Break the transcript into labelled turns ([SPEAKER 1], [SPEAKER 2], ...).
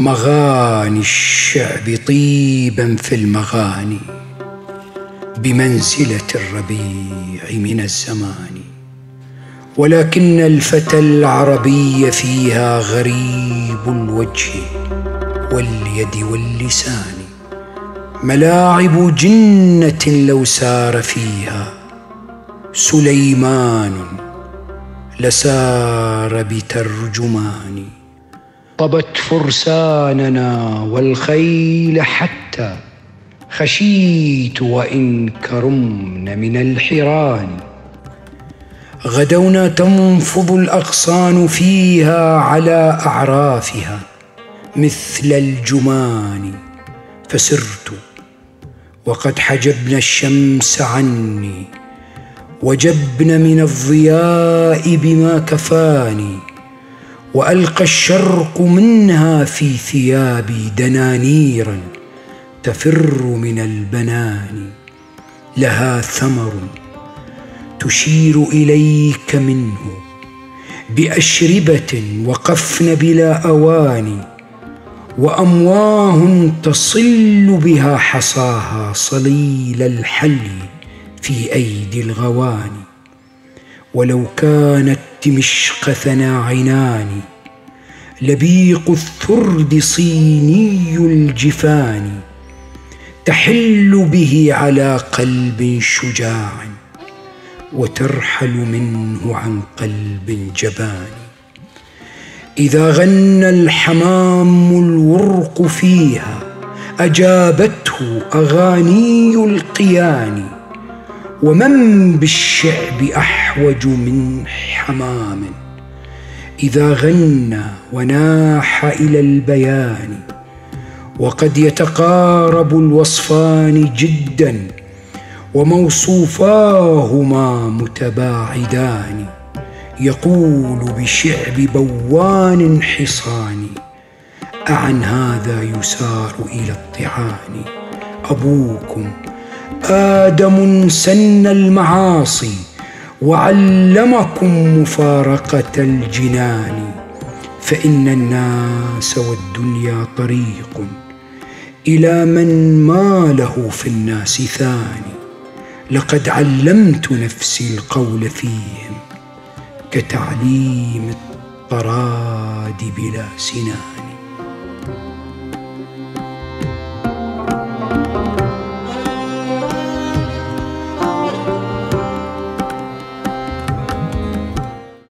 [SPEAKER 1] مغاني الشعب طيبا في المغاني بمنزلة الربيع من الزمان. ولكن الفتى العربي فيها غريب الوجه واليد واللسان. ملاعب جنة لو سار فيها سليمان. لسار بترجمان طبت فرساننا والخيل حتى خشيت وإن كرمن من الحران. غدونا تنفض الأغصان فيها على أعرافها مثل الجمان. فسرت وقد حجبنا الشمس عني وجبن من الضياء بما كفاني وألقى الشرق منها في ثيابي دنانيرا تفر من البنان. لها ثمر تشير إليك منه بأشربة وقفن بلا أواني وأمواه تصل بها حصاها صليل الحل في أيدي الغواني ولو كانت دمشق ثنا عنان لبيق الثرد صيني الجفان تحل به على قلب شجاع وترحل منه عن قلب جبان إذا غنى الحمام الورق فيها أجابته أغاني القيان ومن بالشعب أحوج من حمام. إذا غنى وناح إلى البيان وقد يتقارب الوصفان جدا وموصوفاهما متباعدان. يقول بشعب بوان حصان أعن هذا يسار إلى الطعان. أبوكم آدم سن المعاصي وعلمكم مفارقة الجنان فإن الناس والدنيا طريق إلى من ما له في الناس ثاني. لقد علمت نفسي القول فيهم كتعليم الطراد بلا سنان.